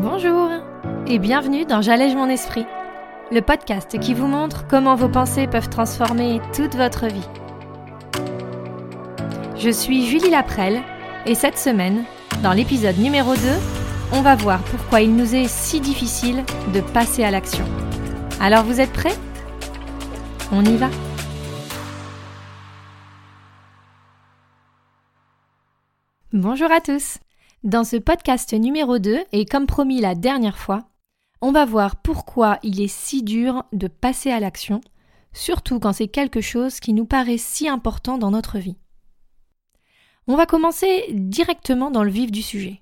Bonjour et bienvenue dans J'allège mon esprit, le podcast qui vous montre comment vos pensées peuvent transformer toute votre vie. Je suis Julie Laprelle et cette semaine, dans l'épisode numéro 2, on va voir pourquoi il nous est si difficile de passer à l'action. Alors vous êtes prêts? On y va Bonjour à tous Dans ce podcast numéro 2, et comme promis la dernière fois, on va voir pourquoi il est si dur de passer à l'action, surtout quand c'est quelque chose qui nous paraît si important dans notre vie. On va commencer directement dans le vif du sujet.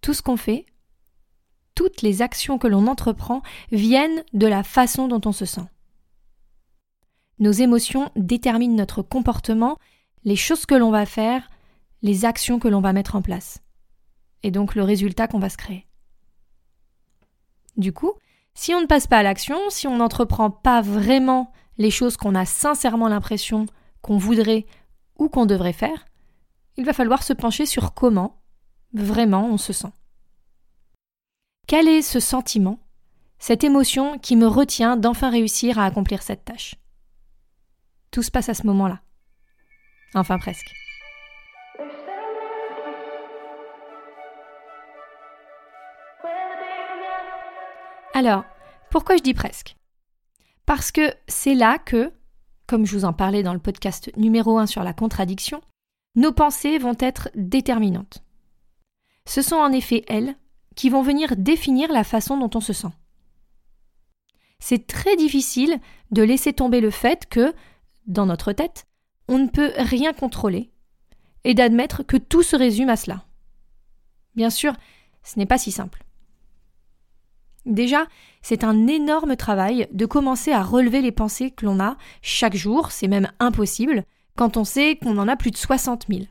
Tout ce qu'on fait, toutes les actions que l'on entreprend viennent de la façon dont on se sent. Nos émotions déterminent notre comportement, les choses que l'on va faire, les actions que l'on va mettre en place, et donc le résultat qu'on va se créer. Du coup, si on ne passe pas à l'action, si on n'entreprend pas vraiment les choses qu'on a sincèrement l'impression qu'on voudrait ou qu'on devrait faire, il va falloir se pencher sur comment vraiment on se sent. Quel est ce sentiment, cette émotion qui me retient d'enfin réussir à accomplir cette tâche? Tout se passe à ce moment-là. Enfin presque. Alors, pourquoi je dis presque? Parce que c'est là que, comme je vous en parlais dans le podcast numéro 1 sur la contradiction, nos pensées vont être déterminantes. Ce sont en effet elles qui vont venir définir la façon dont on se sent. C'est très difficile de laisser tomber le fait que, dans notre tête, on ne peut rien contrôler et d'admettre que tout se résume à cela. Bien sûr, ce n'est pas si simple. Déjà, c'est un énorme travail de commencer à relever les pensées que l'on a chaque jour, c'est même impossible, quand on sait qu'on en a plus de 60 000.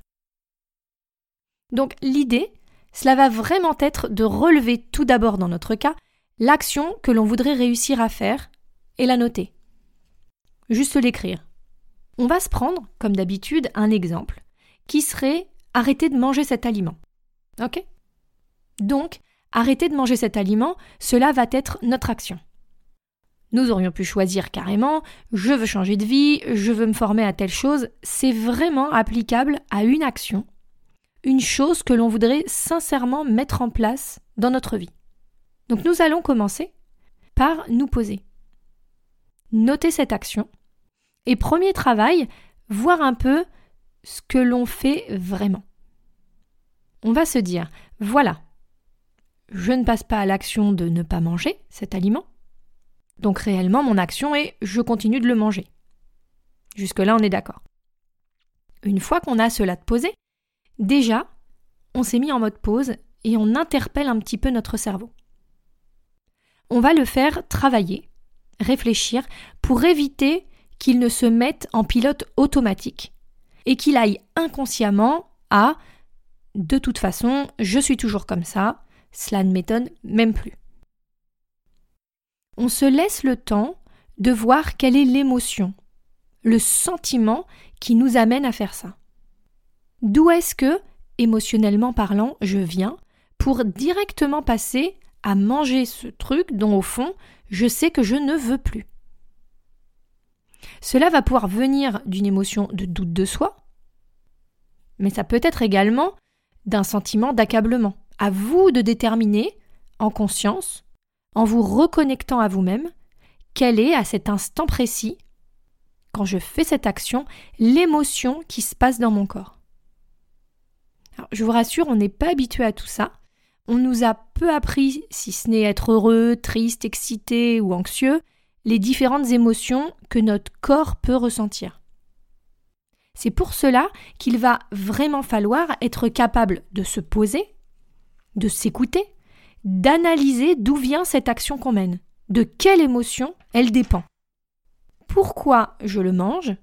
Donc l'idée, cela va vraiment être de relever tout d'abord dans notre cas l'action que l'on voudrait réussir à faire et la noter. Juste l'écrire. On va se prendre, comme d'habitude, un exemple, qui serait arrêter de manger cet aliment. Ok? Donc, arrêter de manger cet aliment, cela va être notre action. Nous aurions pu choisir carrément je veux changer de vie, je veux me former à telle chose, c'est vraiment applicable à une action, une chose que l'on voudrait sincèrement mettre en place dans notre vie. Donc nous allons commencer par nous poser. Noter cette action et premier travail, voir un peu ce que l'on fait vraiment. On va se dire voilà, je ne passe pas à l'action de ne pas manger cet aliment. Donc réellement, mon action est je continue de le manger. Jusque-là, on est d'accord. Une fois qu'on a cela de posé, déjà, on s'est mis en mode pause et on interpelle un petit peu notre cerveau. On va le faire travailler, réfléchir, pour éviter qu'il ne se mette en pilote automatique et qu'il aille inconsciemment à de toute façon, je suis toujours comme ça, cela ne m'étonne même plus. On se laisse le temps de voir quelle est l'émotion, le sentiment qui nous amène à faire ça. D'où est-ce que, émotionnellement parlant, je viens pour directement passer à manger ce truc dont au fond je sais que je ne veux plus. Cela va pouvoir venir d'une émotion de doute de soi, mais ça peut être également d'un sentiment d'accablement. À vous de déterminer, en conscience, en vous reconnectant à vous-même, quelle est à cet instant précis, quand je fais cette action, l'émotion qui se passe dans mon corps. je vous rassure, on n'est pas habitué à tout ça. On nous a peu appris, si ce n'est être heureux, triste, excité ou anxieux, les différentes émotions que notre corps peut ressentir. C'est pour cela qu'il va vraiment falloir être capable de se poser, de s'écouter, d'analyser d'où vient cette action qu'on mène, de quelle émotion elle dépend. Pourquoi je le mange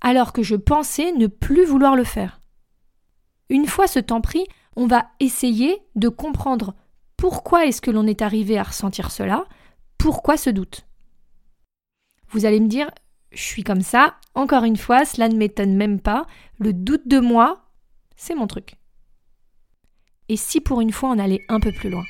alors que je pensais ne plus vouloir le faire Une fois ce temps pris, on va essayer de comprendre pourquoi est-ce que l'on est arrivé à ressentir cela, pourquoi ce doute. Vous allez me dire, je suis comme ça, encore une fois, cela ne m'étonne même pas, le doute de moi, c'est mon truc. Et si pour une fois on allait un peu plus loin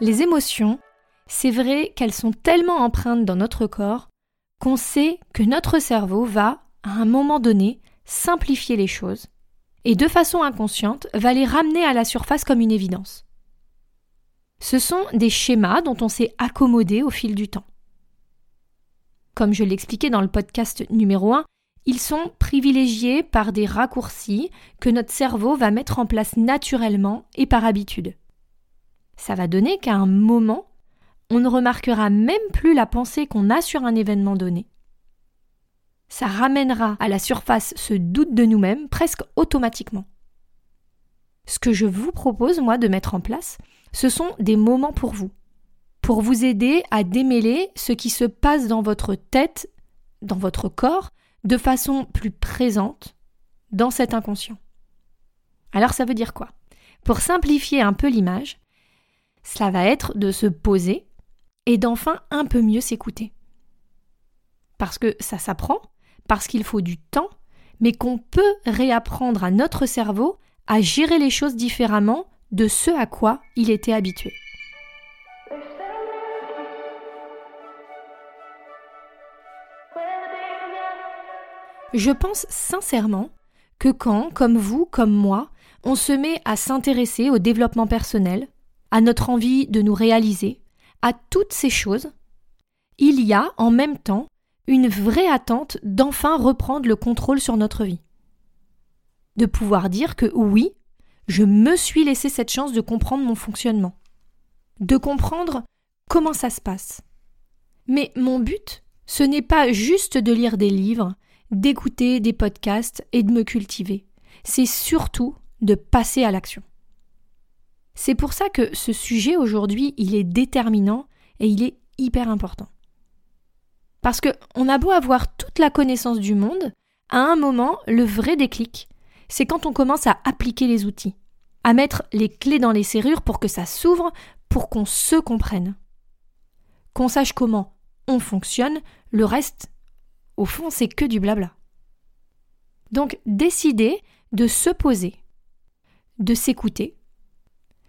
Les émotions, c'est vrai qu'elles sont tellement empreintes dans notre corps qu'on sait que notre cerveau va, à un moment donné, simplifier les choses et de façon inconsciente va les ramener à la surface comme une évidence. Ce sont des schémas dont on s'est accommodé au fil du temps. Comme je l'expliquais dans le podcast numéro 1, ils sont privilégiés par des raccourcis que notre cerveau va mettre en place naturellement et par habitude. Ça va donner qu'à un moment, on ne remarquera même plus la pensée qu'on a sur un événement donné. Ça ramènera à la surface ce doute de nous-mêmes presque automatiquement. Ce que je vous propose, moi, de mettre en place, ce sont des moments pour vous, pour vous aider à démêler ce qui se passe dans votre tête, dans votre corps, de façon plus présente dans cet inconscient. Alors ça veut dire quoi? Pour simplifier un peu l'image, cela va être de se poser et d'enfin un peu mieux s'écouter. Parce que ça s'apprend, parce qu'il faut du temps, mais qu'on peut réapprendre à notre cerveau à gérer les choses différemment de ce à quoi il était habitué. Je pense sincèrement que quand, comme vous, comme moi, on se met à s'intéresser au développement personnel, à notre envie de nous réaliser, à toutes ces choses, il y a en même temps une vraie attente d'enfin reprendre le contrôle sur notre vie. De pouvoir dire que oui, je me suis laissé cette chance de comprendre mon fonctionnement, de comprendre comment ça se passe. Mais mon but, ce n'est pas juste de lire des livres, d'écouter des podcasts et de me cultiver. C'est surtout de passer à l'action. C'est pour ça que ce sujet aujourd'hui, il est déterminant et il est hyper important. Parce que on a beau avoir toute la connaissance du monde, à un moment, le vrai déclic, c'est quand on commence à appliquer les outils, à mettre les clés dans les serrures pour que ça s'ouvre, pour qu'on se comprenne. Qu'on sache comment on fonctionne, le reste, au fond, c'est que du blabla. Donc, décider de se poser, de s'écouter.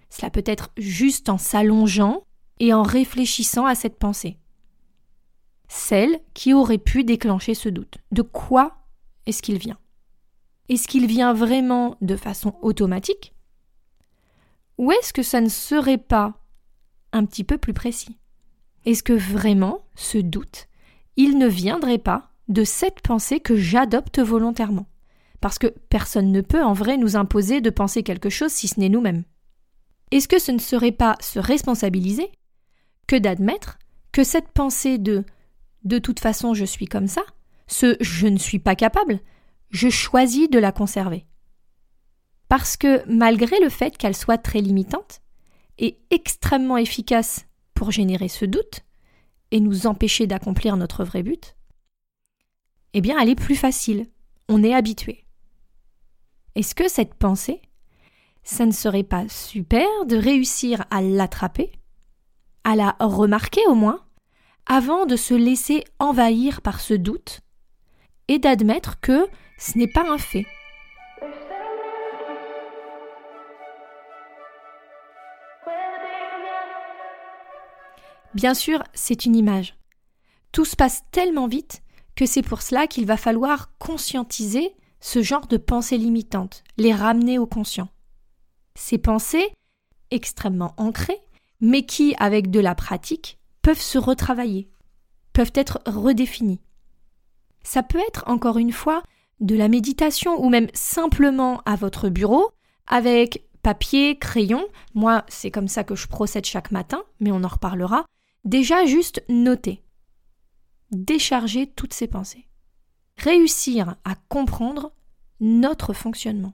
Cela peut être juste en s'allongeant et en réfléchissant à cette pensée. Celle qui aurait pu déclencher ce doute. De quoi est-ce qu'il vient? Est-ce qu'il vient vraiment de façon automatique? Ou est-ce que ça ne serait pas un petit peu plus précis? Est-ce que vraiment ce doute, il ne viendrait pas de cette pensée que j'adopte volontairement. Parce que personne ne peut en vrai nous imposer de penser quelque chose si ce n'est nous-mêmes. Est-ce que ce ne serait pas se responsabiliser que d'admettre que cette pensée de de toute façon je suis comme ça, ce je ne suis pas capable, je choisis de la conserver. Parce que malgré le fait qu'elle soit très limitante et extrêmement efficace pour générer ce doute et nous empêcher d'accomplir notre vrai but, eh bien elle est plus facile. On est habitué. Est-ce que cette pensée, ça ne serait pas super de réussir à l'attraper, à la remarquer au moins, avant de se laisser envahir par ce doute, et d'admettre que ce n'est pas un fait? Bien sûr, c'est une image. Tout se passe tellement vite que c'est pour cela qu'il va falloir conscientiser ce genre de pensées limitantes, les ramener au conscient. Ces pensées, extrêmement ancrées, mais qui, avec de la pratique, peuvent se retravailler, peuvent être redéfinies. Ça peut être, encore une fois, de la méditation ou même simplement à votre bureau, avec papier, crayon, moi c'est comme ça que je procède chaque matin, mais on en reparlera, déjà juste noter décharger toutes ces pensées. Réussir à comprendre notre fonctionnement.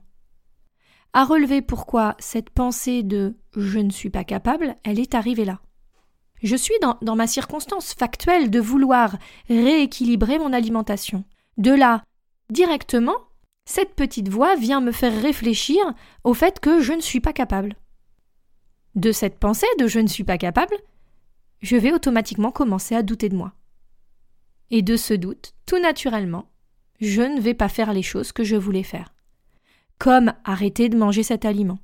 À relever pourquoi cette pensée de je ne suis pas capable, elle est arrivée là. Je suis dans, dans ma circonstance factuelle de vouloir rééquilibrer mon alimentation. De là, directement, cette petite voix vient me faire réfléchir au fait que je ne suis pas capable. De cette pensée de je ne suis pas capable, je vais automatiquement commencer à douter de moi. Et de ce doute, tout naturellement, je ne vais pas faire les choses que je voulais faire. Comme arrêter de manger cet aliment.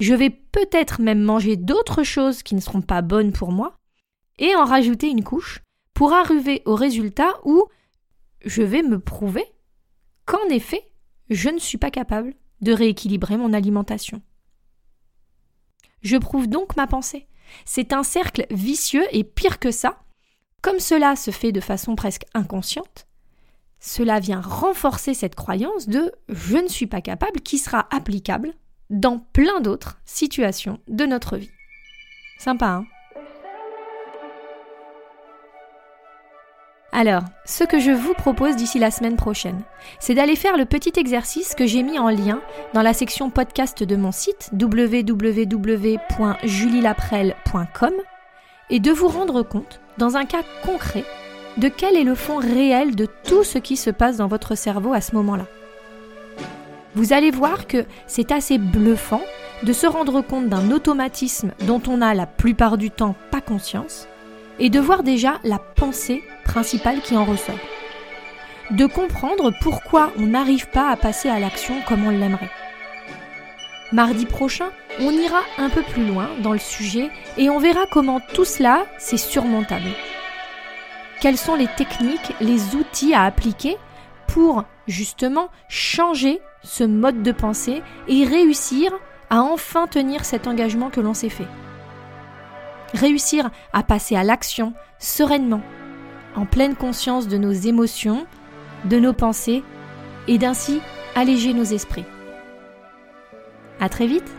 je vais peut-être même manger d'autres choses qui ne seront pas bonnes pour moi, et en rajouter une couche pour arriver au résultat où je vais me prouver qu'en effet, je ne suis pas capable de rééquilibrer mon alimentation. Je prouve donc ma pensée. C'est un cercle vicieux et pire que ça, comme cela se fait de façon presque inconsciente, cela vient renforcer cette croyance de je ne suis pas capable qui sera applicable dans plein d'autres situations de notre vie. Sympa, hein? Alors, ce que je vous propose d'ici la semaine prochaine, c'est d'aller faire le petit exercice que j'ai mis en lien dans la section podcast de mon site www.julielaprel.com et de vous rendre compte, dans un cas concret, de quel est le fond réel de tout ce qui se passe dans votre cerveau à ce moment-là. Vous allez voir que c'est assez bluffant de se rendre compte d'un automatisme dont on a la plupart du temps pas conscience et de voir déjà la pensée principale qui en ressort. De comprendre pourquoi on n'arrive pas à passer à l'action comme on l'aimerait. Mardi prochain, on ira un peu plus loin dans le sujet et on verra comment tout cela, c'est surmontable quelles sont les techniques, les outils à appliquer pour justement changer ce mode de pensée et réussir à enfin tenir cet engagement que l'on s'est fait? Réussir à passer à l'action sereinement, en pleine conscience de nos émotions, de nos pensées, et d'ainsi alléger nos esprits. À très vite!